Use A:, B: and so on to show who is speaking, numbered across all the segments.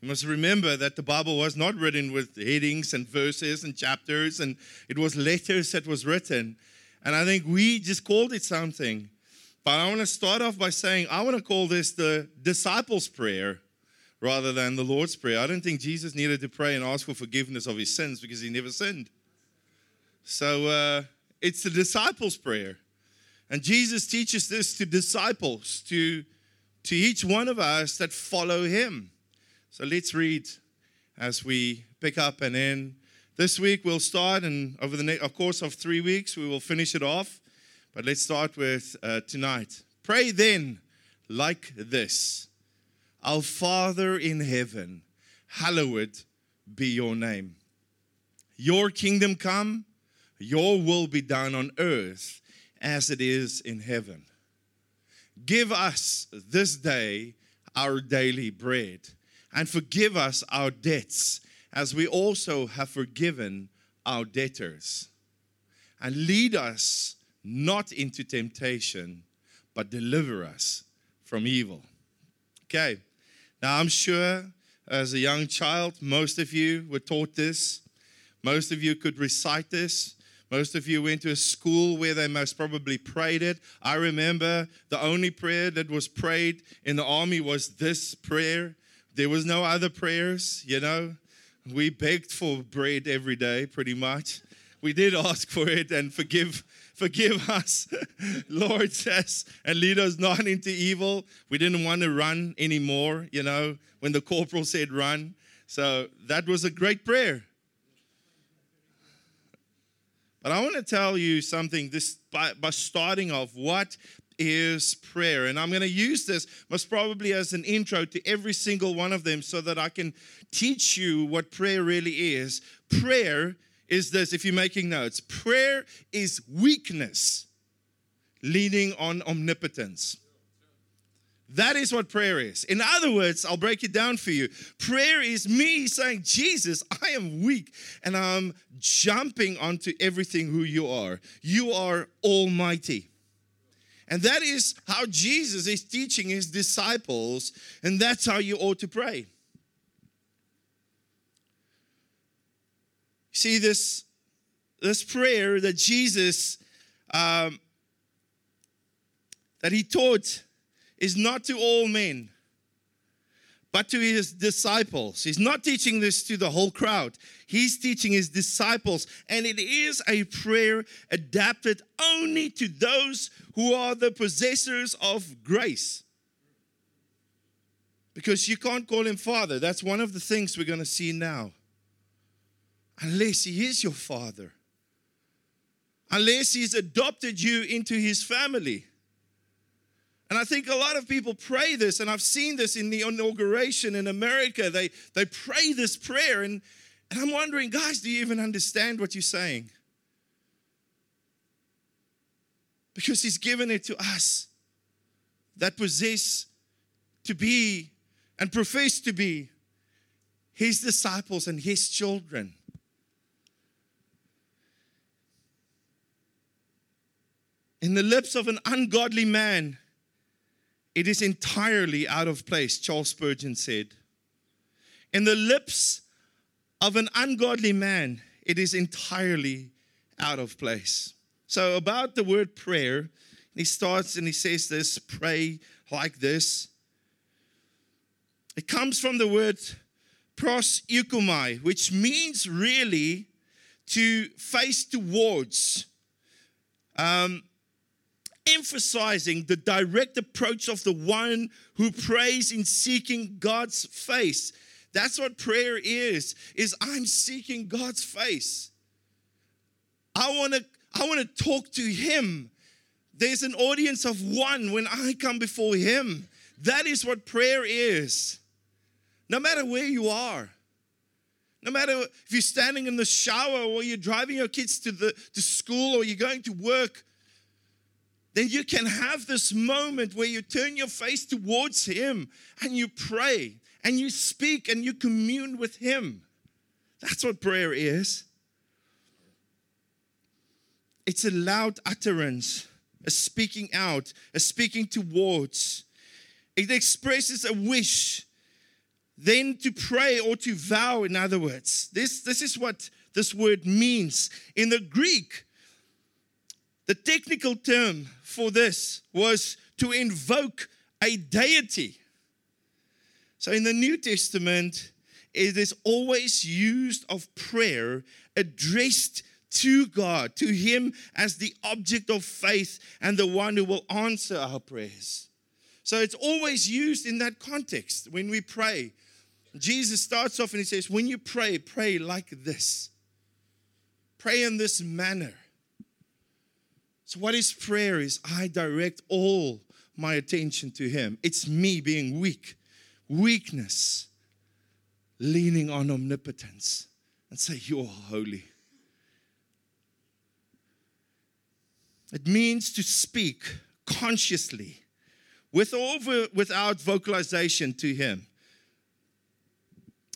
A: You must remember that the Bible was not written with headings and verses and chapters, and it was letters that was written. And I think we just called it something. But I want to start off by saying I want to call this the disciples' prayer rather than the Lord's Prayer. I don't think Jesus needed to pray and ask for forgiveness of his sins because he never sinned. So uh, it's the disciples' prayer. And Jesus teaches this to disciples, to, to each one of us that follow him. So let's read as we pick up and end. This week we'll start, and over the next, course of three weeks, we will finish it off. But let's start with uh, tonight. Pray then like this Our Father in heaven, hallowed be your name. Your kingdom come, your will be done on earth as it is in heaven. Give us this day our daily bread, and forgive us our debts as we also have forgiven our debtors. And lead us not into temptation, but deliver us from evil. Okay, now I'm sure as a young child, most of you were taught this. Most of you could recite this. Most of you went to a school where they most probably prayed it. I remember the only prayer that was prayed in the army was this prayer. There was no other prayers, you know. We begged for bread every day, pretty much. We did ask for it and forgive forgive us, Lord says, and lead us not into evil. We didn't want to run anymore, you know, when the corporal said run. So that was a great prayer. But I want to tell you something this by, by starting off what is prayer. And I'm going to use this most probably as an intro to every single one of them so that I can teach you what prayer really is. Prayer is this if you're making notes prayer is weakness leaning on omnipotence. That is what prayer is. In other words, I'll break it down for you. Prayer is me saying, Jesus, I am weak and I'm jumping onto everything who you are. You are almighty. And that is how Jesus is teaching his disciples, and that's how you ought to pray. See, this, this prayer that Jesus, um, that he taught is not to all men, but to his disciples. He's not teaching this to the whole crowd. He's teaching his disciples, and it is a prayer adapted only to those who are the possessors of grace. Because you can't call him Father. That's one of the things we're going to see now unless He is your Father, unless He's adopted you into His family. And I think a lot of people pray this, and I've seen this in the inauguration in America. They, they pray this prayer, and, and I'm wondering, guys, do you even understand what you're saying? Because He's given it to us that possess to be and profess to be His disciples and His children. In the lips of an ungodly man, it is entirely out of place, Charles Spurgeon said. In the lips of an ungodly man, it is entirely out of place. So, about the word prayer, he starts and he says this pray like this. It comes from the word proseuchomai, which means really to face towards. Um, emphasizing the direct approach of the one who prays in seeking God's face. That's what prayer is. Is I'm seeking God's face. I want to I want to talk to him. There's an audience of one when I come before him. That is what prayer is. No matter where you are. No matter if you're standing in the shower or you're driving your kids to the to school or you're going to work, then you can have this moment where you turn your face towards Him and you pray and you speak and you commune with Him. That's what prayer is. It's a loud utterance, a speaking out, a speaking towards. It expresses a wish then to pray or to vow, in other words. This, this is what this word means. In the Greek, the technical term for this was to invoke a deity. So in the New Testament, it is always used of prayer addressed to God, to Him as the object of faith and the one who will answer our prayers. So it's always used in that context when we pray. Jesus starts off and he says, When you pray, pray like this. Pray in this manner. So, what is prayer? Is I direct all my attention to Him. It's me being weak, weakness, leaning on omnipotence, and say, You are holy. It means to speak consciously with over, without vocalization to Him.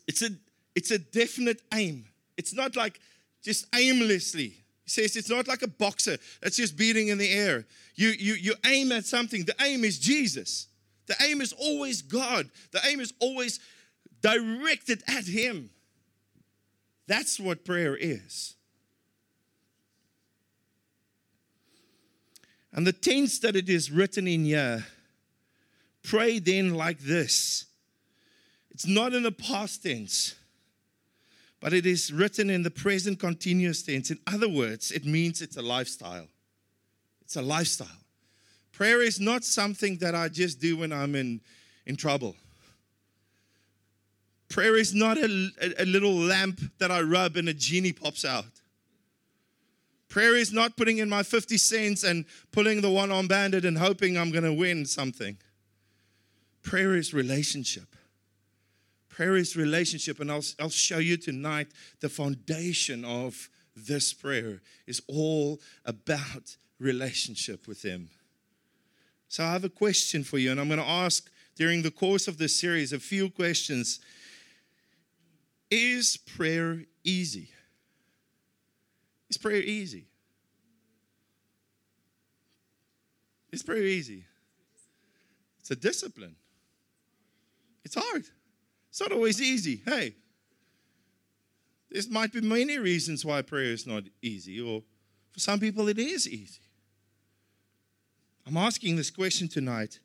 A: It's a, it's a definite aim. It's not like just aimlessly. He says it's not like a boxer that's just beating in the air. You, you, you aim at something. The aim is Jesus. The aim is always God. The aim is always directed at Him. That's what prayer is. And the tense that it is written in here, pray then like this. It's not in the past tense, but it is written in the present continuous tense. In other words, it means it's a lifestyle. It's a lifestyle. Prayer is not something that I just do when I'm in, in trouble. Prayer is not a, a, little lamp that I rub and a genie pops out. Prayer is not putting in my 50 cents and pulling the one on bandit and hoping I'm going to win something. Prayer is relationship. Prayer is relationship, and I'll, I'll show you tonight the foundation of this prayer is all about relationship with Him. So I have a question for you, and I'm going to ask during the course of this series a few questions. Is prayer easy? Is prayer easy? It's prayer easy. It's a discipline. It's hard. It's not always easy. Hey, there might be many reasons why prayer is not easy, or for some people it is easy. I'm asking this question tonight.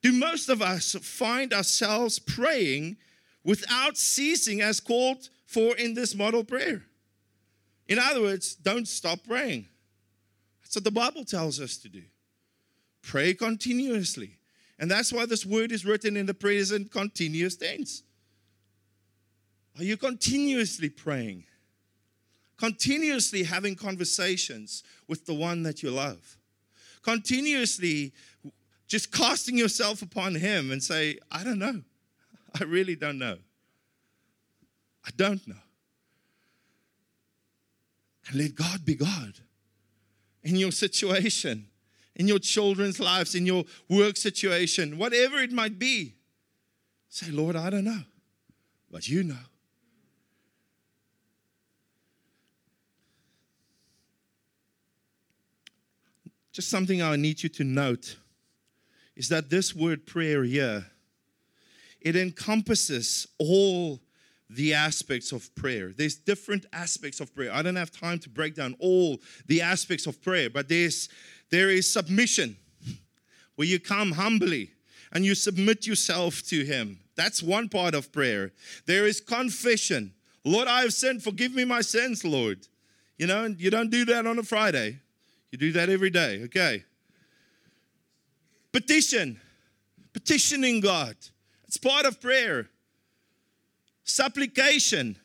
A: Do most of us find ourselves praying without ceasing as called for in this model prayer? In other words, don't stop praying. That's what the Bible tells us to do. Pray continuously. And that's why this word is written in the present continuous tense. Are you continuously praying? Continuously having conversations with the one that you love? Continuously just casting yourself upon Him and say, I don't know. I really don't know. I don't know and let God be God in your situation, in your children's lives, in your work situation, whatever it might be. Say, Lord, I don't know, but you know. Just something I need you to note is that this word prayer here, it encompasses all the aspects of prayer. There's different aspects of prayer. I don't have time to break down all the aspects of prayer, but there's there is submission where you come humbly and you submit yourself to him. That's one part of prayer. There is confession. Lord, I have sinned. Forgive me my sins, Lord. You know, you don't do that on a Friday. You do that every day, okay? Petition. Petitioning God. It's part of prayer. Supplication.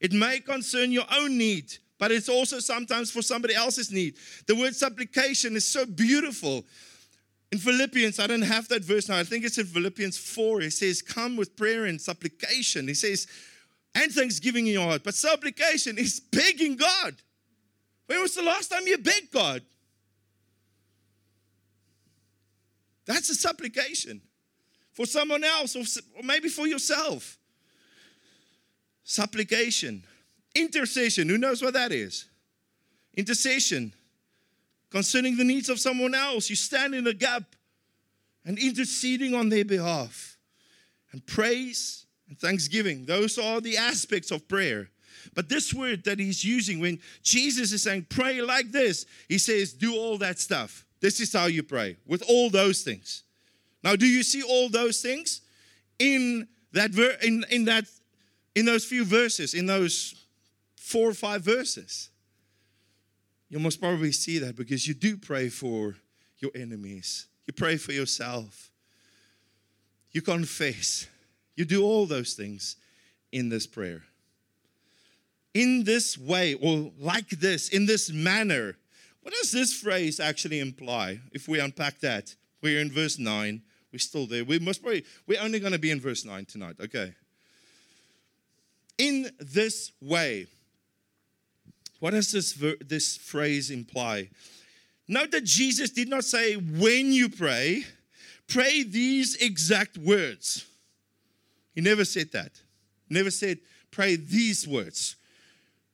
A: It may concern your own need, but it's also sometimes for somebody else's need. The word supplication is so beautiful. In Philippians, I don't have that verse now. I think it's in Philippians 4. It says, Come with prayer and supplication. He says, and thanksgiving in your heart. But supplication is begging God. When was the last time you begged God? That's a supplication for someone else or maybe for yourself supplication, intercession. Who knows what that is? Intercession concerning the needs of someone else. You stand in a gap and interceding on their behalf. And praise and thanksgiving. Those are the aspects of prayer. But this word that he's using when Jesus is saying, pray like this, he says, do all that stuff. This is how you pray with all those things. Now, do you see all those things in that ver- in, in that in those few verses, in those four or five verses? You must probably see that because you do pray for your enemies. You pray for yourself. You confess. You do all those things in this prayer. In this way, or like this, in this manner. What does this phrase actually imply if we unpack that? We're in verse 9. We're still there. We must probably, we're only going to be in verse 9 tonight. Okay. In this way. What does this, this phrase imply? Note that Jesus did not say, when you pray, pray these exact words. He never said that. Never said, pray these words.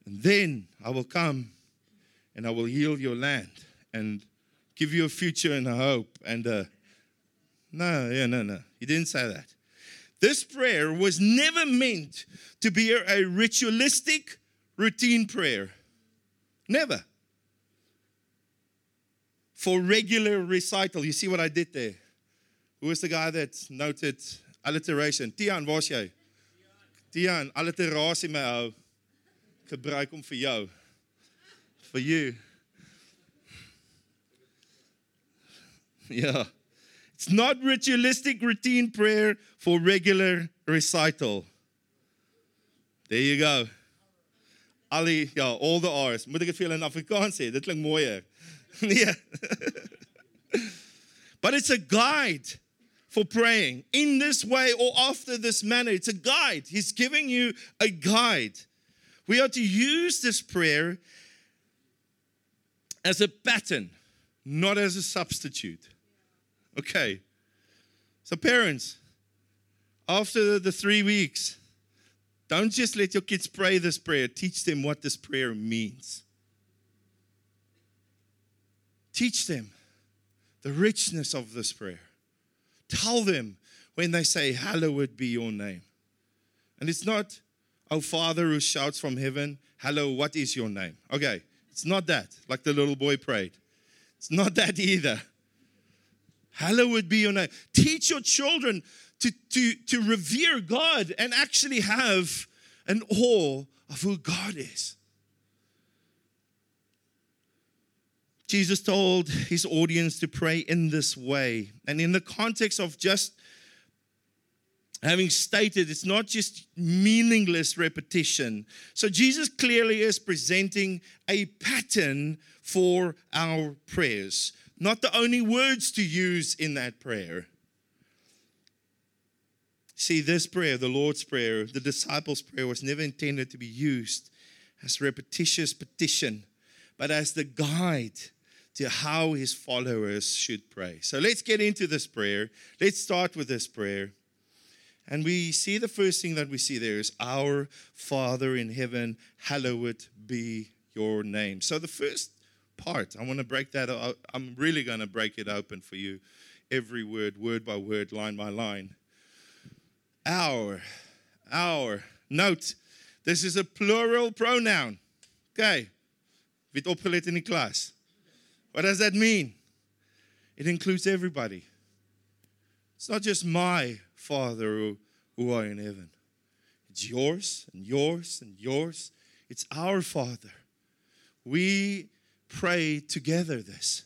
A: And then I will come and I will heal your land and give you a future and a hope. And uh, no, yeah, no, no. He didn't say that. This prayer was never meant to be a, a ritualistic, routine prayer. Never. For regular recital. You see what I did there? Who is the guy that noted alliteration? Tian, waar's jy? Tian, alliterasie my ou. Gebruik hom vir jou. For you. Yeah. It's not ritualistic routine prayer for regular recital. There you go. Ali, ja, all the R's. Moet ek dit vir julle in Afrikaans sê? Dit klink mooier. nee. but it's a guide for praying in this way or after this manner. It's a guide. He's giving you a guide. We are to use this prayer as a pattern, not as a substitute. Okay. So, parents, after the three weeks, don't just let your kids pray this prayer, teach them what this prayer means. Teach them the richness of this prayer. Tell them when they say, Hallowed be your name. And it's not, Oh Father who shouts from heaven, Hello, what is your name? Okay, it's not that, like the little boy prayed. It's not that either. Hallowed be your name. Teach your children to, to, to revere God and actually have an awe of who God is. Jesus told his audience to pray in this way. And in the context of just having stated, it's not just meaningless repetition. So Jesus clearly is presenting a pattern for our prayers not the only words to use in that prayer. See, this prayer, the Lord's Prayer, the disciples' prayer, was never intended to be used as repetitious petition, but as the guide to how his followers should pray. So let's get into this prayer. Let's start with this prayer. And we see the first thing that we see there is Our Father in heaven, hallowed be your name. So the first part. I want to break that out. I'm really going to break it open for you, every word, word by word, line by line. Our, our. Note, this is a plural pronoun. Okay. Wie het opgelet in die klas? What does that mean? It includes everybody. It's not just my Father who, who are in heaven. It's yours and yours and yours. It's our Father. We pray together this.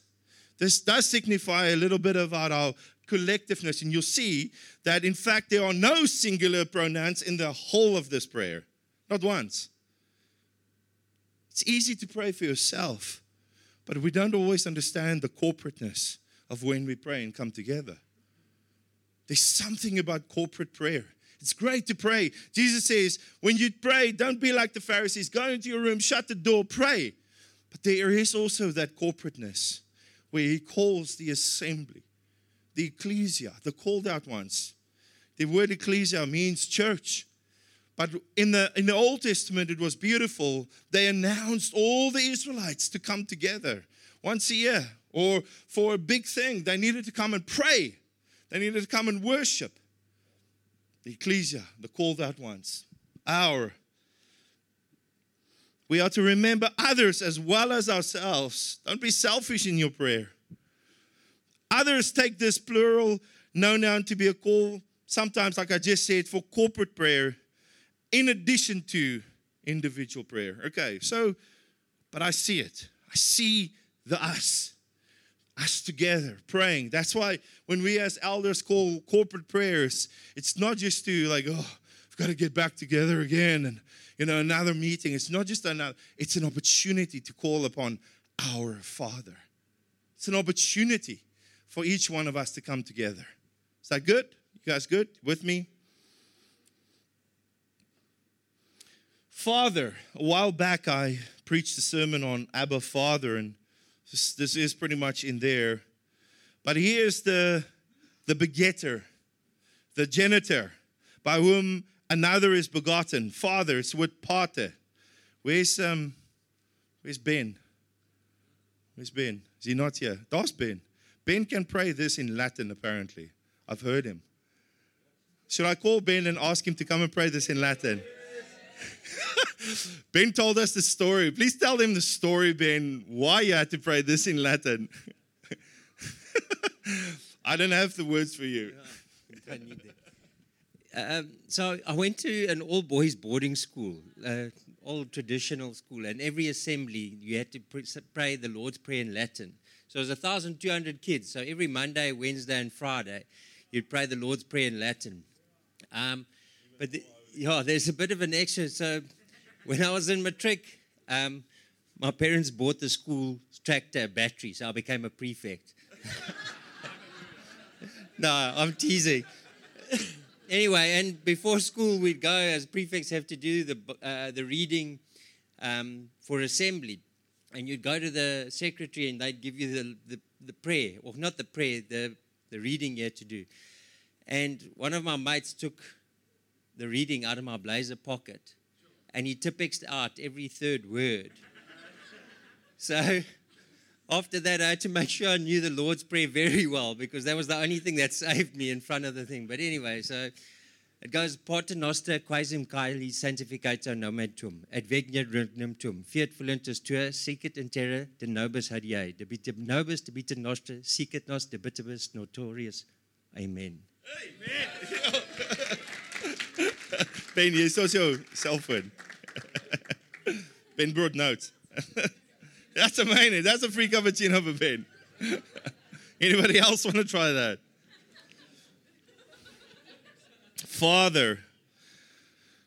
A: This does signify a little bit about our collectiveness, and you'll see that in fact there are no singular pronouns in the whole of this prayer, not once. It's easy to pray for yourself, but we don't always understand the corporateness of when we pray and come together. There's something about corporate prayer. It's great to pray. Jesus says, when you pray, don't be like the Pharisees. Go into your room, shut the door, pray. But there is also that corporateness where he calls the assembly, the ecclesia, the called out ones. The word ecclesia means church. But in the, in the Old Testament, it was beautiful. They announced all the Israelites to come together once a year or for a big thing. They needed to come and pray, they needed to come and worship. the ecclesia, the called out ones, our. We are to remember others as well as ourselves. Don't be selfish in your prayer. Others take this plural noun to be a call, sometimes, like I just said, for corporate prayer, in addition to individual prayer. Okay, so, but I see it. I see the us, us together praying. That's why when we as elders call corporate prayers, it's not just to like, oh, I've got to get back together again and, you know, another meeting. It's not just another, it's an opportunity to call upon our Father. It's an opportunity for each one of us to come together. Is that good? You guys good with me? Father, a while back I preached a sermon on Abba Father, and this, this is pretty much in there. But here's the, the begetter, the genitor, by whom another is begotten. Father, it's with pater. Where's um where's Ben? Where's Ben? Is he not here? That's Ben. Ben can pray this in Latin, apparently. I've heard him. Should I call Ben and ask him to come and pray this in Latin? ben told us the story. Please tell them the story, Ben, why you had to pray this in Latin. I don't have the words for you.
B: Um, so I went to an all boys boarding school, uh, all traditional school, and every assembly you had to pray the Lord's Prayer in Latin. So it was 1,200 kids. So every Monday, Wednesday, and Friday, you'd pray the Lord's Prayer in Latin. Um, but the, yeah, there's a bit of an extra. So when I was in matric, um, my parents bought the school tractor battery, so I became a prefect. no, I'm teasing. anyway, and before school, we'd go as prefects have to do the uh, the reading um, for assembly and you'd go to the secretary and they'd give you the, the, the prayer, or not the prayer, the, the reading you had to do. And one of my mates took the reading out of my blazer pocket and he tipexed out every third word. so after that, I had to make sure I knew the Lord's Prayer very well because that was the only thing that saved me in front of the thing. But anyway, so it goes pater noster quaesum caeli sanctificator nomen et vegna regnum tuum, fiat voluntas tua, secret in terra de nobis hadiae, de bit nobis de bita nostra, sicut nos de bitibus notorious. Amen.
A: Amen. ben, jy is jou selfoon. ben brought notes. That's amazing. That's a free cappuccino for Ben. Anybody else want to try that? Father.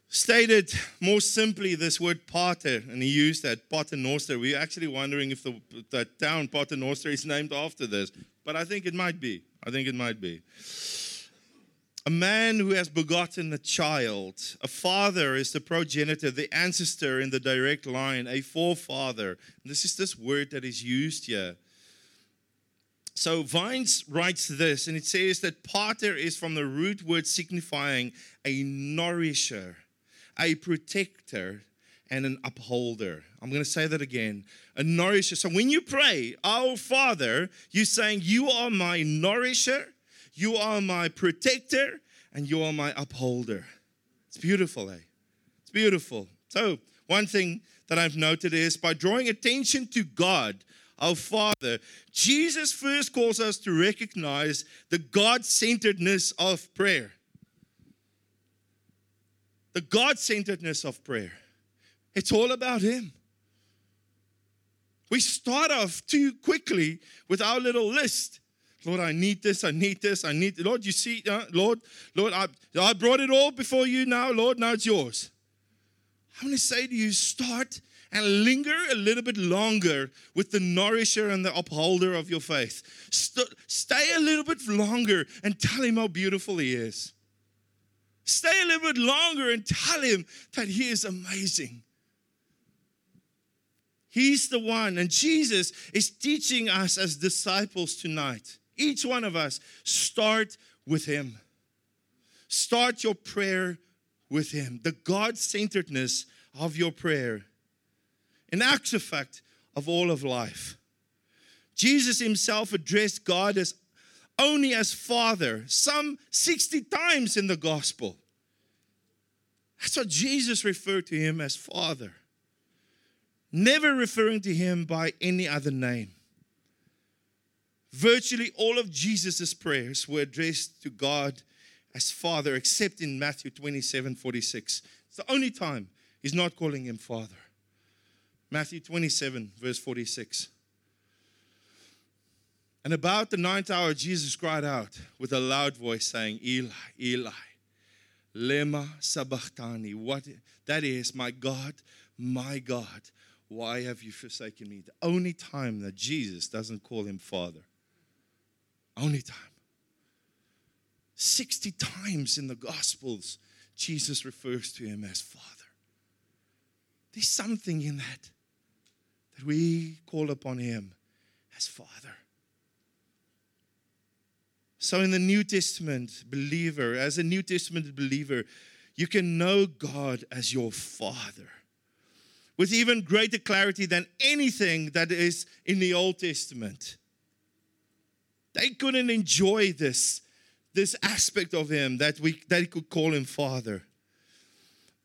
A: Stated more simply, this word pater, and he used that pater noster. We're actually wondering if the, the town Paternoster is named after this, but I think it might be. I think it might be. A man who has begotten a child. A father is the progenitor, the ancestor in the direct line, a forefather. This is this word that is used here. So Vines writes this, and it says that pater is from the root word signifying a nourisher, a protector, and an upholder. I'm going to say that again. A nourisher. So when you pray, Our Father, you're saying, You are my nourisher, you are my protector, and you are my upholder. It's beautiful, eh? It's beautiful. So, one thing that I've noted is by drawing attention to God, our Father, Jesus first calls us to recognize the God centeredness of prayer. The God centeredness of prayer. It's all about Him. We start off too quickly with our little list. Lord, I need this, I need this, I need. Lord, you see, uh, Lord, Lord, I, I brought it all before you now, Lord, now it's yours. I'm going to say to you, start and linger a little bit longer with the nourisher and the upholder of your faith. St- stay a little bit longer and tell him how beautiful he is. Stay a little bit longer and tell him that he is amazing. He's the one, and Jesus is teaching us as disciples tonight. Each one of us, start with him. Start your prayer with him. The God centeredness of your prayer an artifact of all of life. Jesus himself addressed God as only as Father, some 60 times in the gospel. That's what Jesus referred to him as Father, never referring to him by any other name. Virtually all of Jesus' prayers were addressed to God as Father, except in Matthew 27 46. It's the only time he's not calling him Father. Matthew 27, verse 46. And about the ninth hour, Jesus cried out with a loud voice, saying, Eli, Eli, lema sabachthani. What that is, my God, my God, why have you forsaken me? The only time that Jesus doesn't call him Father. Only time. 60 times in the Gospels, Jesus refers to him as Father. There's something in that that we call upon him as Father. So, in the New Testament believer, as a New Testament believer, you can know God as your Father with even greater clarity than anything that is in the Old Testament. They couldn't enjoy this, this aspect of him that we that he could call him father.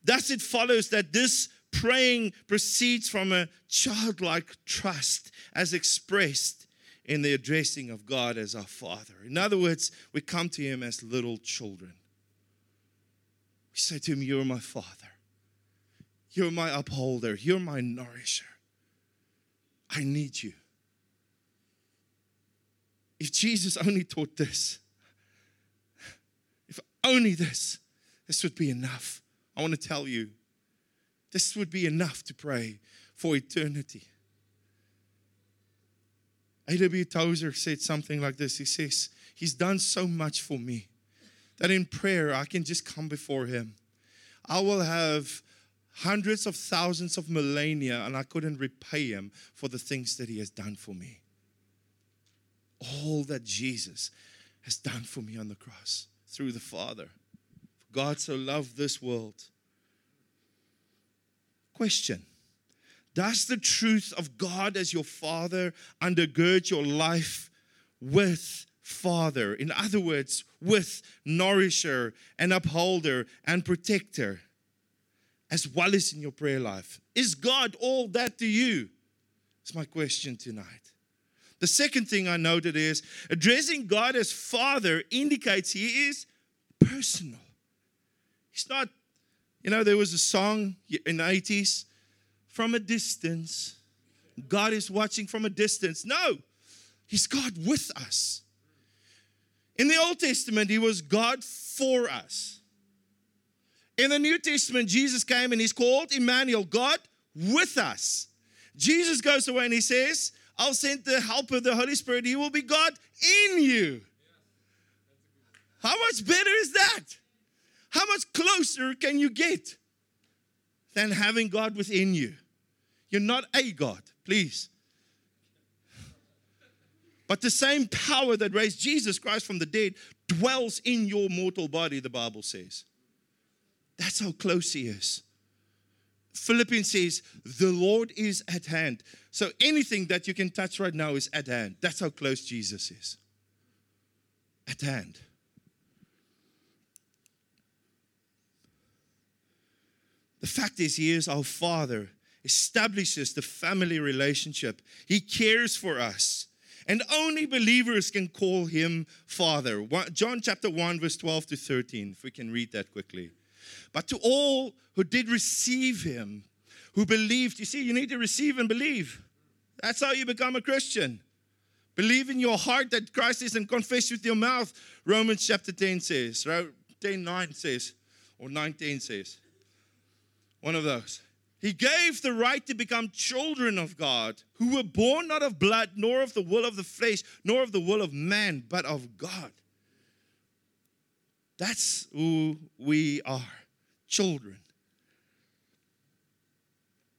A: Thus it follows that this praying proceeds from a childlike trust as expressed in the addressing of God as our Father. In other words, we come to Him as little children. We say to Him, You're my Father. You're my upholder. You're my nourisher. I need you. If Jesus only taught this, if only this, this would be enough. I want to tell you, this would be enough to pray for eternity. A.W. Tozer said something like this He says, He's done so much for me that in prayer I can just come before Him. I will have hundreds of thousands of millennia and I couldn't repay Him for the things that He has done for me all that Jesus has done for me on the cross through the Father. God so loved this world. Question Does the truth of God as your Father undergird your life with Father? In other words, with nourisher and upholder and protector, as well as in your prayer life. Is God all that to you? It's my question tonight. The second thing I noted is addressing God as Father indicates He is personal. He's not, you know, there was a song in the 80s, From a Distance. God is watching from a distance. No, He's God with us. In the Old Testament, He was God for us. In the New Testament, Jesus came and He's called Emmanuel, God with us. Jesus goes away and He says, I'll send the helper, the Holy Spirit. He will be God in you. How much better is that? How much closer can you get than having God within you? You're not a God, please. But the same power that raised Jesus Christ from the dead dwells in your mortal body, the Bible says. That's how close He is. Philippians says, the Lord is at hand. So anything that you can touch right now is at hand. That's how close Jesus is. At hand. The fact is, He is our Father, establishes the family relationship. He cares for us. And only believers can call Him Father. John chapter 1, verse 12 to 13, if we can read that quickly. But to all who did receive him, who believed, you see, you need to receive and believe. That's how you become a Christian. Believe in your heart that Christ is and confess with your mouth. Romans chapter 10 says, 10 9 says, or 19 says. One of those. He gave the right to become children of God, who were born not of blood, nor of the will of the flesh, nor of the will of man, but of God. That's who we are children.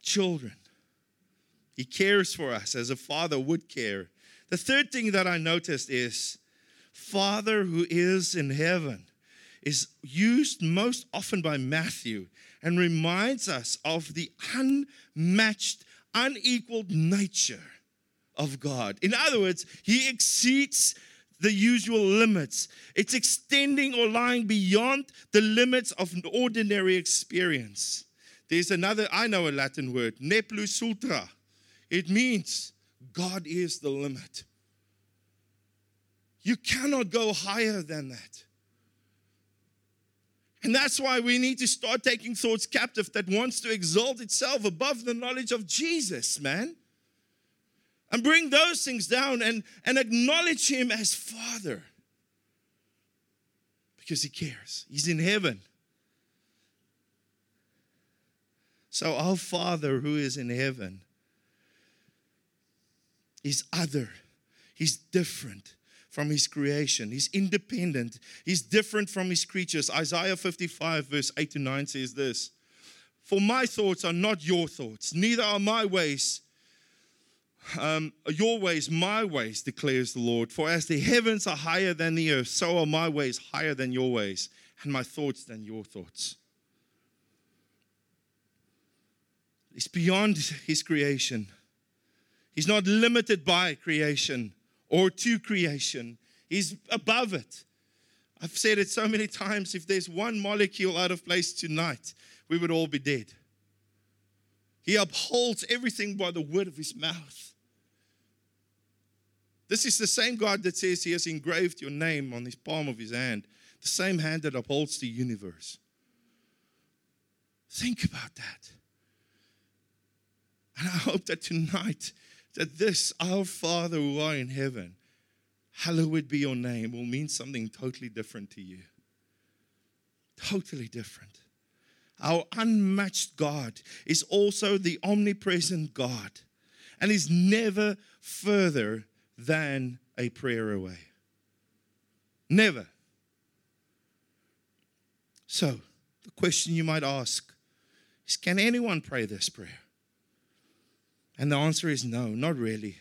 A: Children. He cares for us as a father would care. The third thing that I noticed is Father who is in heaven is used most often by Matthew and reminds us of the unmatched, unequaled nature of God. In other words, he exceeds the usual limits. It's extending or lying beyond the limits of an ordinary experience. There's another, I know a Latin word, ne plus ultra. It means God is the limit. You cannot go higher than that. And that's why we need to start taking thoughts captive that wants to exalt itself above the knowledge of Jesus, man. And bring those things down and, and acknowledge Him as Father. Because He cares, He's in heaven. So, our Father who is in heaven is other, He's different from his creation. He's independent. He's different from his creatures. Isaiah 55, verse 8 to 9 says this For my thoughts are not your thoughts, neither are my ways. Um, your ways, my ways, declares the Lord. For as the heavens are higher than the earth, so are my ways higher than your ways, and my thoughts than your thoughts. It's beyond his creation. He's not limited by creation or to creation. He's above it. I've said it so many times if there's one molecule out of place tonight, we would all be dead. He upholds everything by the word of his mouth. This is the same God that says he has engraved your name on the palm of his hand, the same hand that upholds the universe. Think about that. And I hope that tonight that this, our Father who are in heaven, hallowed be your name, will mean something totally different to you. Totally different. Our unmatched God is also the omnipresent God and is never further than a prayer away. Never. So, the question you might ask is can anyone pray this prayer? And the answer is no, not really.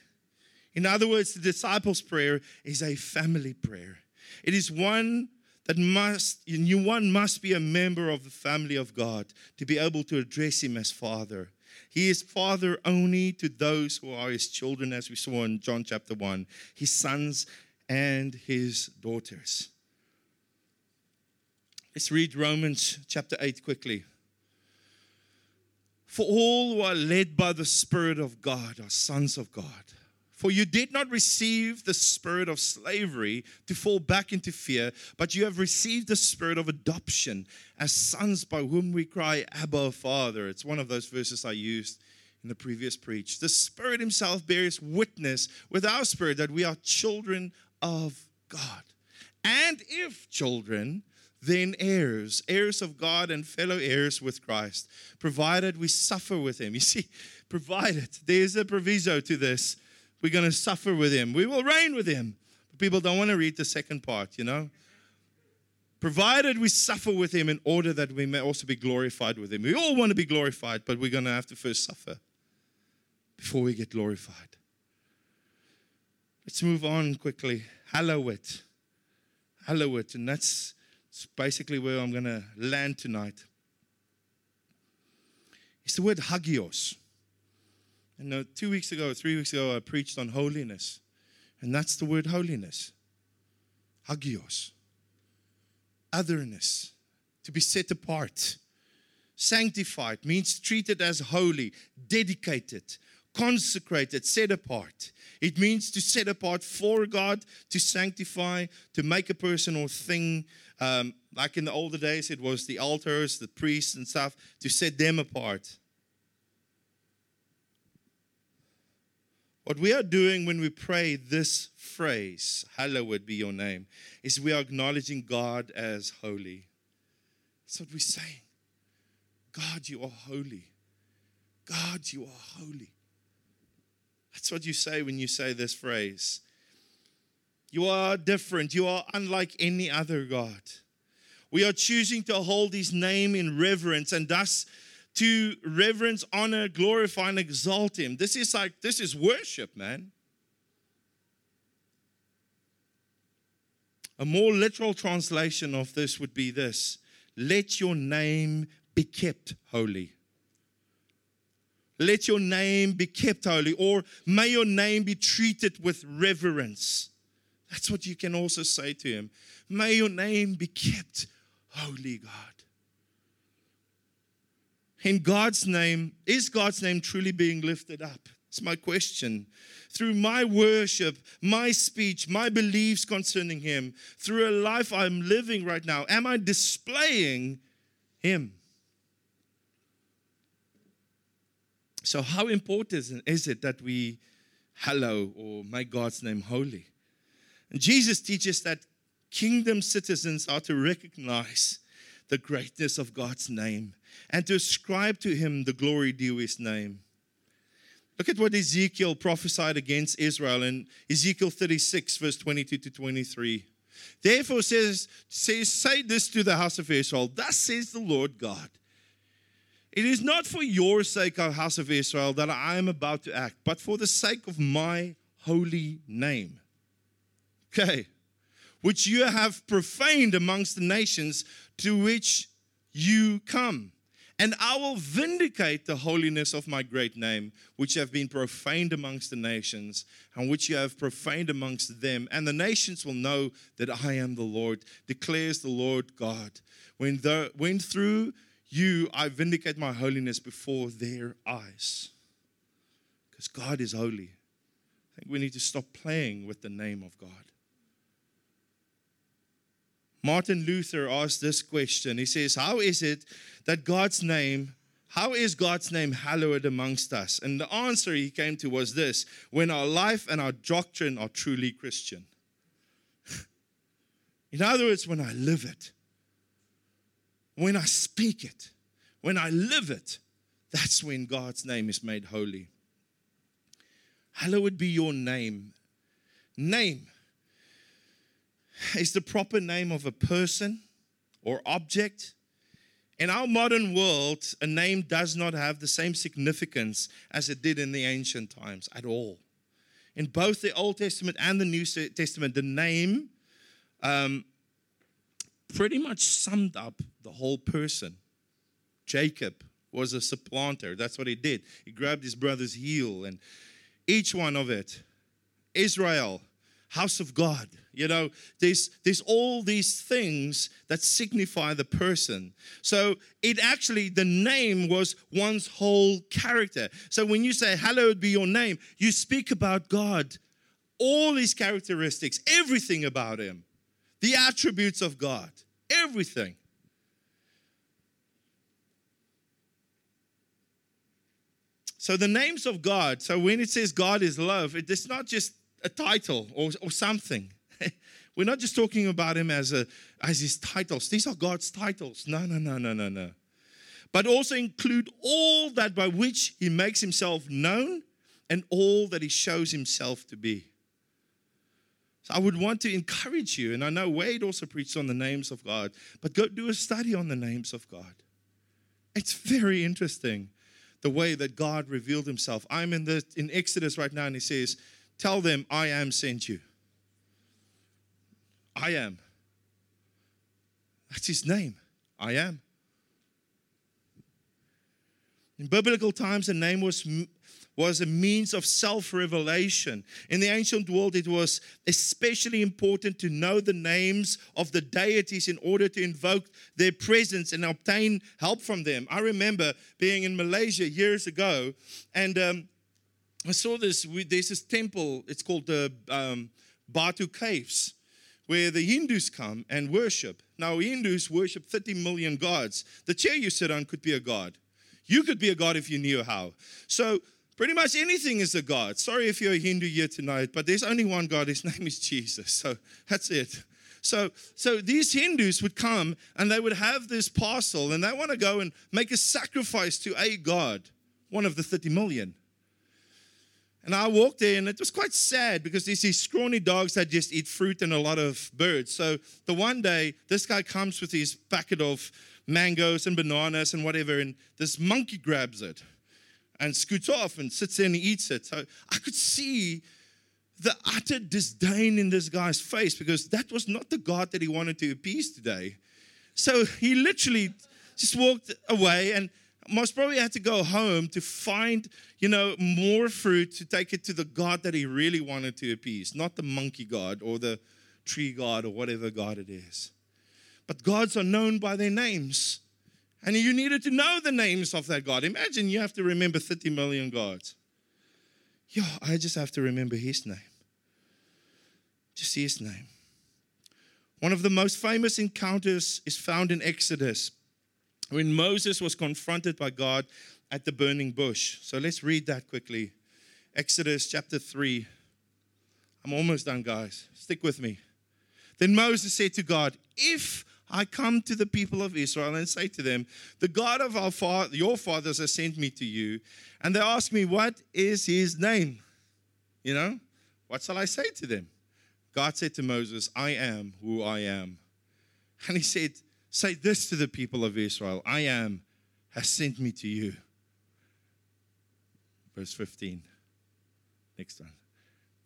A: In other words, the disciples' prayer is a family prayer. It is one that must, you one must be a member of the family of God to be able to address him as Father. He is Father only to those who are his children, as we saw in John chapter 1, his sons and his daughters. Let's read Romans chapter 8 quickly. For all who are led by the Spirit of God are sons of God. For you did not receive the spirit of slavery to fall back into fear, but you have received the spirit of adoption as sons by whom we cry, Abba, Father. It's one of those verses I used in the previous preach. The Spirit Himself bears witness with our spirit that we are children of God. And if children, then heirs, heirs of God and fellow heirs with Christ, provided we suffer with him. You see, provided, there's a proviso to this. We're going to suffer with him, we will reign with him. But people don't want to read the second part, you know? Provided we suffer with him in order that we may also be glorified with him. We all want to be glorified, but we're going to have to first suffer before we get glorified. Let's move on quickly. Hallowed. Hallowed. And that's it's basically where I'm going to land tonight. It's the word hagios. And uh, two weeks ago, three weeks ago, I preached on holiness. And that's the word holiness. Hagios. Otherness. To be set apart. Sanctified means treated as holy, dedicated, consecrated, set apart. It means to set apart for God, to sanctify, to make a person or thing um, like in the older days, it was the altars, the priests, and stuff to set them apart. What we are doing when we pray this phrase, hallowed be your name, is we are acknowledging God as holy. That's what we're saying. God, you are holy. God, you are holy. That's what you say when you say this phrase. You are different. You are unlike any other God. We are choosing to hold his name in reverence and thus to reverence, honor, glorify, and exalt him. This is like, this is worship, man. A more literal translation of this would be this Let your name be kept holy. Let your name be kept holy, or may your name be treated with reverence. That's what you can also say to him. May your name be kept holy, God. In God's name, is God's name truly being lifted up? It's my question. Through my worship, my speech, my beliefs concerning Him, through a life I'm living right now, am I displaying Him? So, how important is it that we hallow oh, or make God's name holy? And Jesus teaches that kingdom citizens are to recognize the greatness of God's name and to ascribe to him the glory due his name. Look at what Ezekiel prophesied against Israel in Ezekiel 36, verse 22 to 23. Therefore says, says, say this to the house of Israel, thus says the Lord God. It is not for your sake, O house of Israel, that I am about to act, but for the sake of my holy name. Okay. Which you have profaned amongst the nations to which you come. And I will vindicate the holiness of my great name, which have been profaned amongst the nations, and which you have profaned amongst them. And the nations will know that I am the Lord, declares the Lord God. When, the, when through you I vindicate my holiness before their eyes. Because God is holy. I think we need to stop playing with the name of God. Martin Luther asked this question. He says, How is it that God's name, how is God's name hallowed amongst us? And the answer he came to was this when our life and our doctrine are truly Christian. In other words, when I live it, when I speak it, when I live it, that's when God's name is made holy. Hallowed be your name. Name is the proper name of a person or object. In our modern world, a name does not have the same significance as it did in the ancient times at all. In both the Old Testament and the New Testament, the name um, pretty much summed up the whole person. Jacob was a supplanter. That's what he did. He grabbed his brother's heel, and each one of it. Israel, house of God. You know, there's, there's all these things that signify the person. So it actually, the name was one's whole character. So when you say, Hallowed be your name, you speak about God, all his characteristics, everything about him, the attributes of God, everything. So the names of God, so when it says God is love, it is not just a title or, or something. We're not just talking about him as, a, as his titles. These are God's titles. No, no, no, no, no, no. But also include all that by which he makes himself known and all that he shows himself to be. So I would want to encourage you, and I know Wade also preached on the names of God, but go do a study on the names of God. It's very interesting the way that God revealed himself. I'm in the in Exodus right now, and he says, Tell them, I am sent you. I am. That's his name. I am. In biblical times, the name was, was a means of self revelation. In the ancient world, it was especially important to know the names of the deities in order to invoke their presence and obtain help from them. I remember being in Malaysia years ago, and um, I saw this. There's this temple. It's called the um, Batu Caves, where the Hindus come and worship. Now, Hindus worship 30 million gods. The chair you sit on could be a god. You could be a god if you knew how. So, pretty much anything is a god. Sorry if you're a Hindu here tonight, but there's only one God. His name is Jesus. So, that's it. So, so these Hindus would come and they would have this parcel and they want to go and make a sacrifice to a god, one of the 30 million. And I walked there, and it was quite sad because there's these scrawny dogs that just eat fruit and a lot of birds. So the one day, this guy comes with his packet of mangoes and bananas and whatever, and this monkey grabs it and scoots off and sits there and eats it. So I could see the utter disdain in this guy's face because that was not the God that he wanted to appease today. So he literally just walked away and most probably had to go home to find, you know, more fruit to take it to the God that he really wanted to appease, not the monkey God or the tree God or whatever God it is. But gods are known by their names. And you needed to know the names of that God. Imagine you have to remember 30 million gods. Yeah, I just have to remember his name. Just his name. One of the most famous encounters is found in Exodus when Moses was confronted by God at the burning bush. So let's read that quickly. Exodus chapter 3. I'm almost done, guys. Stick with me. Then Moses said to God, If I come to the people of Israel and say to them, The God of our father, your fathers has sent me to you, and they ask me, What is his name? You know, what shall I say to them? God said to Moses, I am who I am. And he said, Say this to the people of Israel I am has sent me to you. Verse 15. Next one.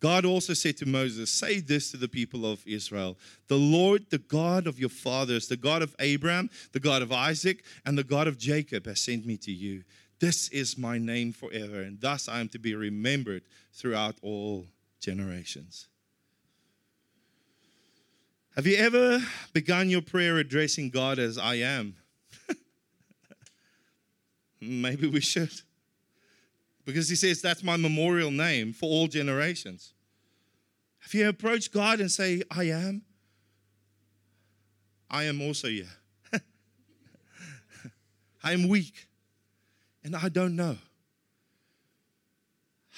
A: God also said to Moses, Say this to the people of Israel The Lord, the God of your fathers, the God of Abraham, the God of Isaac, and the God of Jacob has sent me to you. This is my name forever, and thus I am to be remembered throughout all generations. Have you ever begun your prayer addressing God as I am? Maybe we should. Because he says, That's my memorial name for all generations. Have you approached God and say, I am? I am also here. I am weak and I don't know.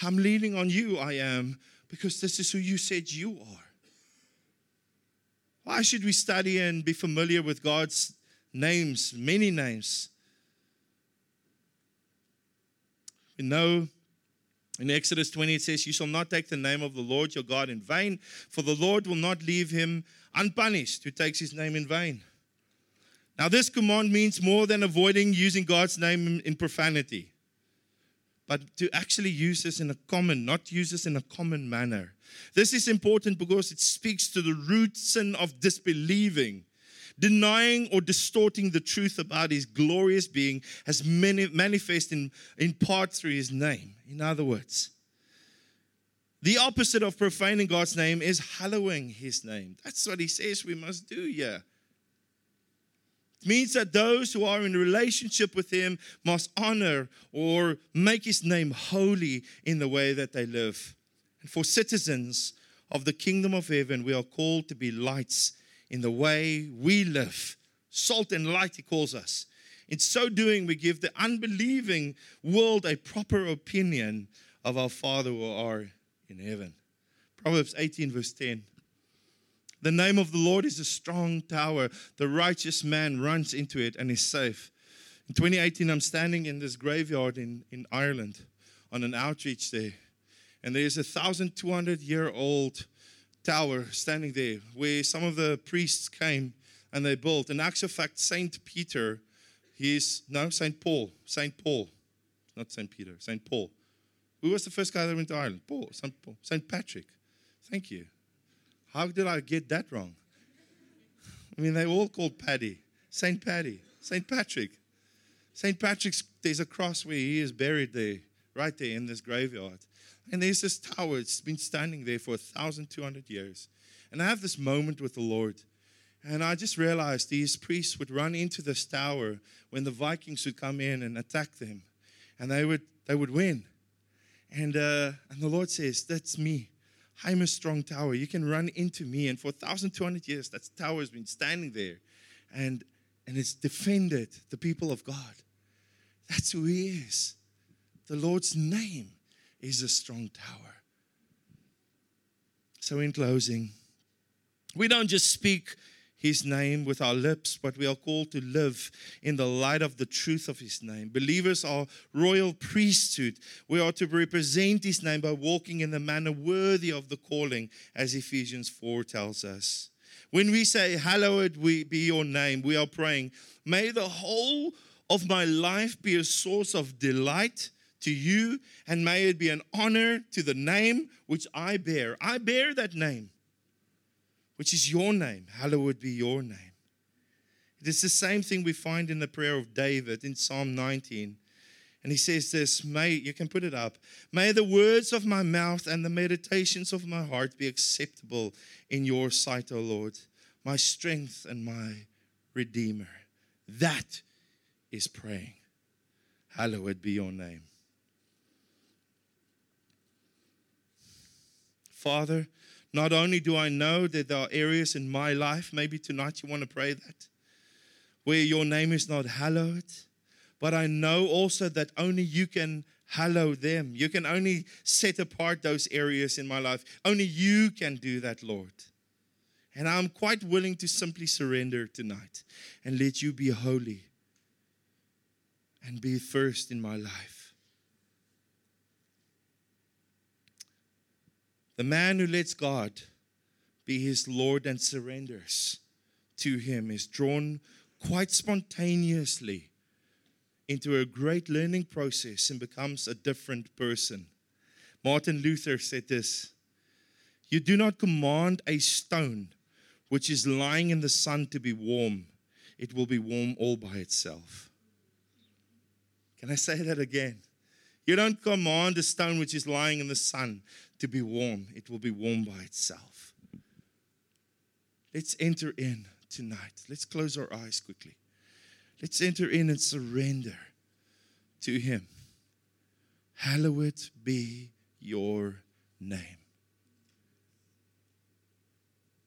A: I'm leaning on you, I am, because this is who you said you are. Why should we study and be familiar with God's names, many names? We know in Exodus 20 it says, You shall not take the name of the Lord your God in vain, for the Lord will not leave him unpunished who takes his name in vain. Now, this command means more than avoiding using God's name in profanity, but to actually use this in a common, not use this in a common manner. This is important because it speaks to the root sin of disbelieving, denying or distorting the truth about his glorious being as many, manifest in, in part through his name. In other words, the opposite of profaning God's name is hallowing his name. That's what he says we must do here. It means that those who are in relationship with him must honor or make his name holy in the way that they live. And for citizens of the kingdom of heaven, we are called to be lights in the way we live. Salt and light, he calls us. In so doing, we give the unbelieving world a proper opinion of our Father who are in heaven. Proverbs 18, verse 10. The name of the Lord is a strong tower. The righteous man runs into it and is safe. In 2018, I'm standing in this graveyard in, in Ireland on an outreach there. And there's a 1,200 year old tower standing there where some of the priests came and they built. In actual fact, Saint Peter, he's no Saint Paul, Saint Paul, not Saint Peter, Saint Paul. Who was the first guy that went to Ireland? Paul, Saint Paul, Saint Patrick. Thank you. How did I get that wrong? I mean, they all called Paddy, Saint Paddy, Saint Patrick. Saint Patrick's, there's a cross where he is buried there, right there in this graveyard. And there's this tower, it's been standing there for 1,200 years. And I have this moment with the Lord. And I just realized these priests would run into this tower when the Vikings would come in and attack them. And they would, they would win. And, uh, and the Lord says, That's me. I'm a strong tower. You can run into me. And for 1,200 years, that tower has been standing there. And, and it's defended the people of God. That's who He is. The Lord's name is a strong tower. So, in closing, we don't just speak his name with our lips, but we are called to live in the light of the truth of his name. Believers are royal priesthood. We are to represent his name by walking in the manner worthy of the calling, as Ephesians 4 tells us. When we say, Hallowed be your name, we are praying, May the whole of my life be a source of delight to you, and may it be an honor to the name which I bear. I bear that name, which is your name. Hallowed be your name. It is the same thing we find in the prayer of David in Psalm 19. And he says this, may you can put it up. May the words of my mouth and the meditations of my heart be acceptable in your sight, O Lord, my strength and my redeemer. That is praying. Hallowed be your name. Father, not only do I know that there are areas in my life, maybe tonight you want to pray that, where your name is not hallowed, but I know also that only you can hallow them. You can only set apart those areas in my life. Only you can do that, Lord. And I'm quite willing to simply surrender tonight and let you be holy and be first in my life. The man who lets God be his Lord and surrenders to him is drawn quite spontaneously into a great learning process and becomes a different person. Martin Luther said this You do not command a stone which is lying in the sun to be warm, it will be warm all by itself. Can I say that again? You don't command a stone which is lying in the sun to be warm, it will be warm by itself. Let's enter in tonight. Let's close our eyes quickly. Let's enter in and surrender to Him. Hallowed be your name.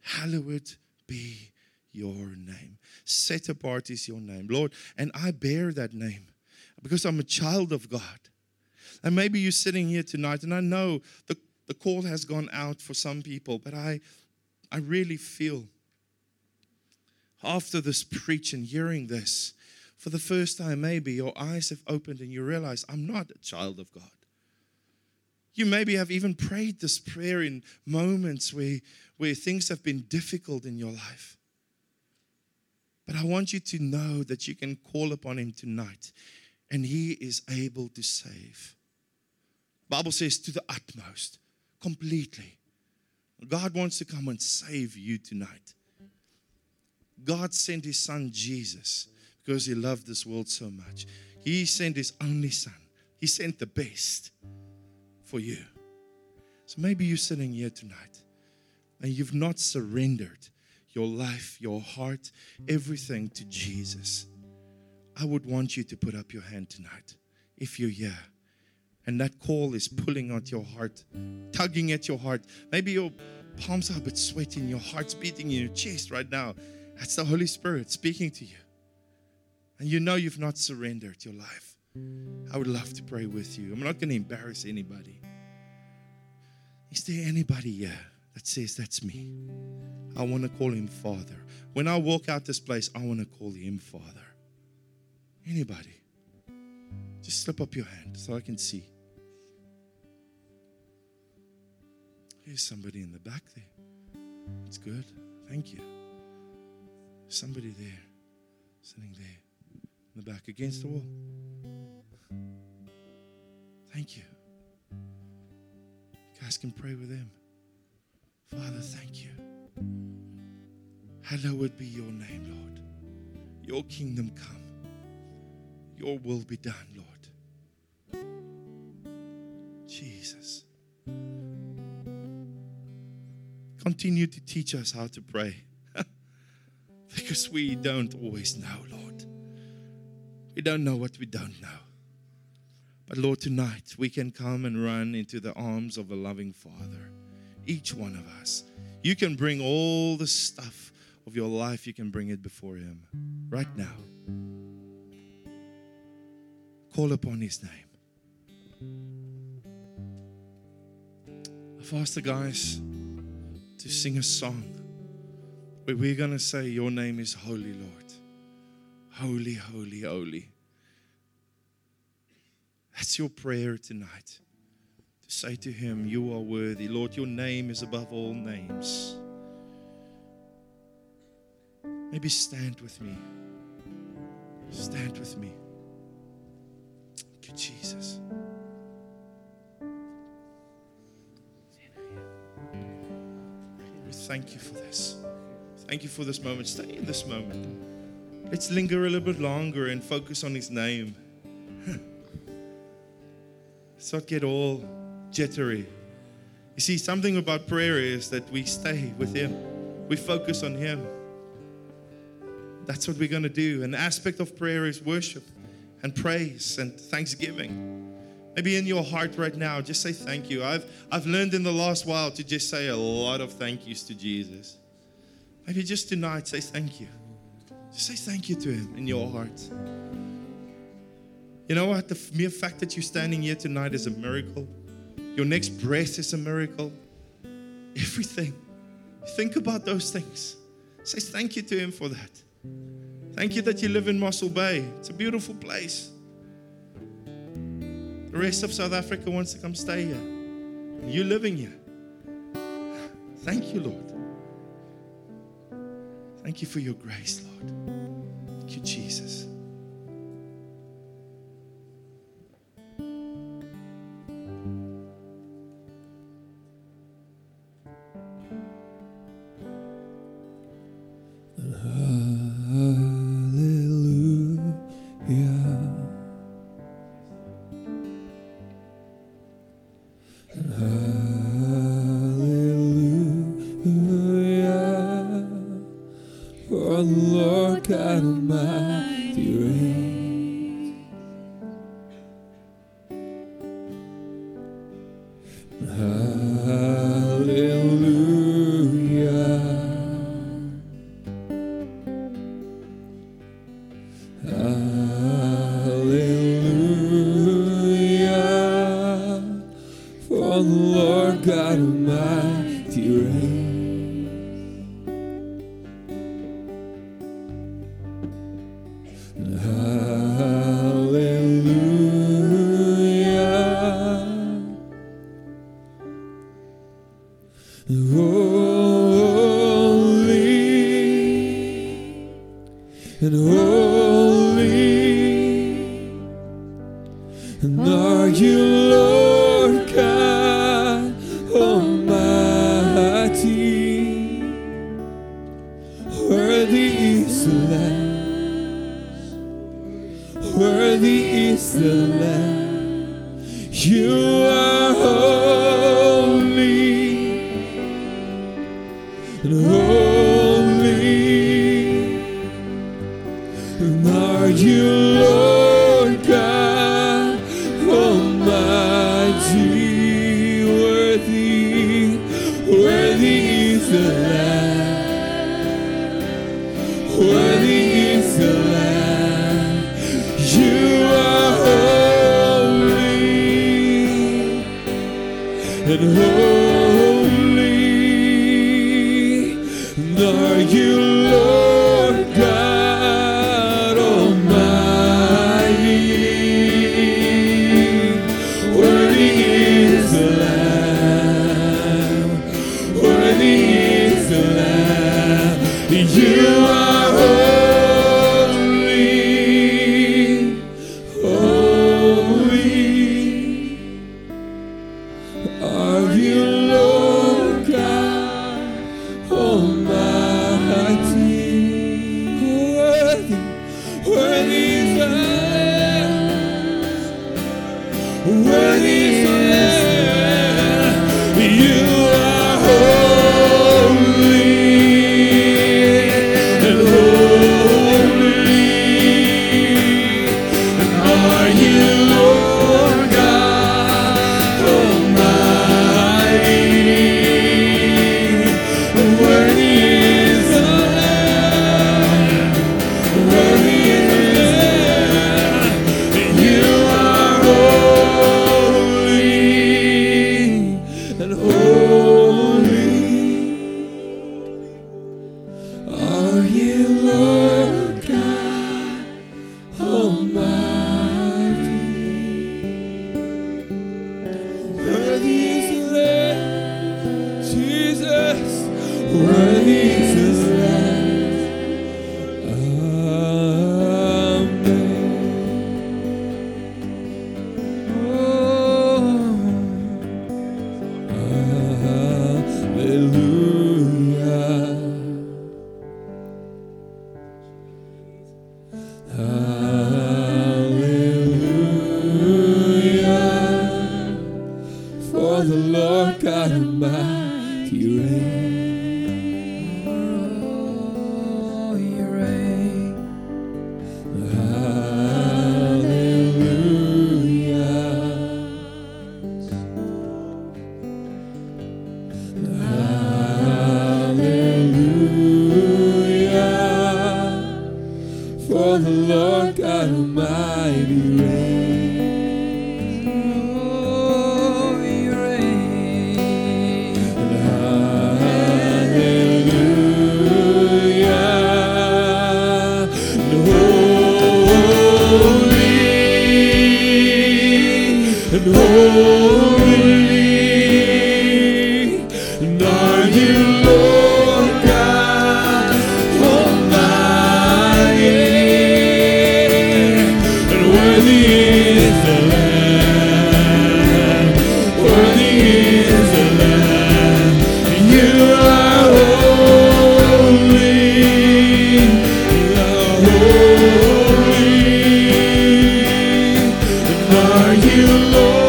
A: Hallowed be your name. Set apart is your name, Lord. And I bear that name because I'm a child of God. And maybe you're sitting here tonight, and I know the, the call has gone out for some people, but I, I really feel after this preaching, hearing this, for the first time, maybe your eyes have opened and you realize, I'm not a child of God. You maybe have even prayed this prayer in moments where, where things have been difficult in your life. But I want you to know that you can call upon Him tonight and He is able to save. Bible says to the utmost, completely. God wants to come and save you tonight. God sent his son Jesus because he loved this world so much. He sent his only son. He sent the best for you. So maybe you're sitting here tonight and you've not surrendered your life, your heart, everything to Jesus. I would want you to put up your hand tonight if you're here. And that call is pulling at your heart, tugging at your heart. Maybe your palms are a bit sweating, your heart's beating in your chest right now. That's the Holy Spirit speaking to you. And you know you've not surrendered your life. I would love to pray with you. I'm not going to embarrass anybody. Is there anybody here that says, That's me? I want to call him Father. When I walk out this place, I want to call him Father. Anybody? Just slip up your hand so I can see. Here's somebody in the back there. It's good. Thank you. Somebody there, sitting there in the back against the wall. Thank you. You guys can pray with them. Father, thank you. Hallowed be your name, Lord. Your kingdom come. Your will be done, Lord. Jesus. Continue to teach us how to pray because we don't always know, Lord. We don't know what we don't know. But Lord, tonight we can come and run into the arms of a loving Father, each one of us. You can bring all the stuff of your life, you can bring it before Him right now. Call upon His name. The guys to sing a song but we're going to say, Your name is holy, Lord. Holy, holy, holy. That's your prayer tonight. To say to Him, You are worthy. Lord, your name is above all names. Maybe stand with me. Stand with me. You, Jesus. Thank you for this. Thank you for this moment. Stay in this moment. Let's linger a little bit longer and focus on His name. Let's not get all jittery. You see, something about prayer is that we stay with Him, we focus on Him. That's what we're going to do. An aspect of prayer is worship and praise and thanksgiving. Maybe in your heart right now, just say thank you. I've, I've learned in the last while to just say a lot of thank yous to Jesus. Maybe just tonight, say thank you. Just say thank you to Him in your heart. You know what? The mere fact that you're standing here tonight is a miracle. Your next breath is a miracle. Everything. Think about those things. Say thank you to Him for that. Thank you that you live in Mossel Bay. It's a beautiful place. The rest of South Africa wants to come stay here. And you're living here. Thank you, Lord. Thank you for your grace, Lord.
C: Hallelujah. And holy. Worthy are you, Lord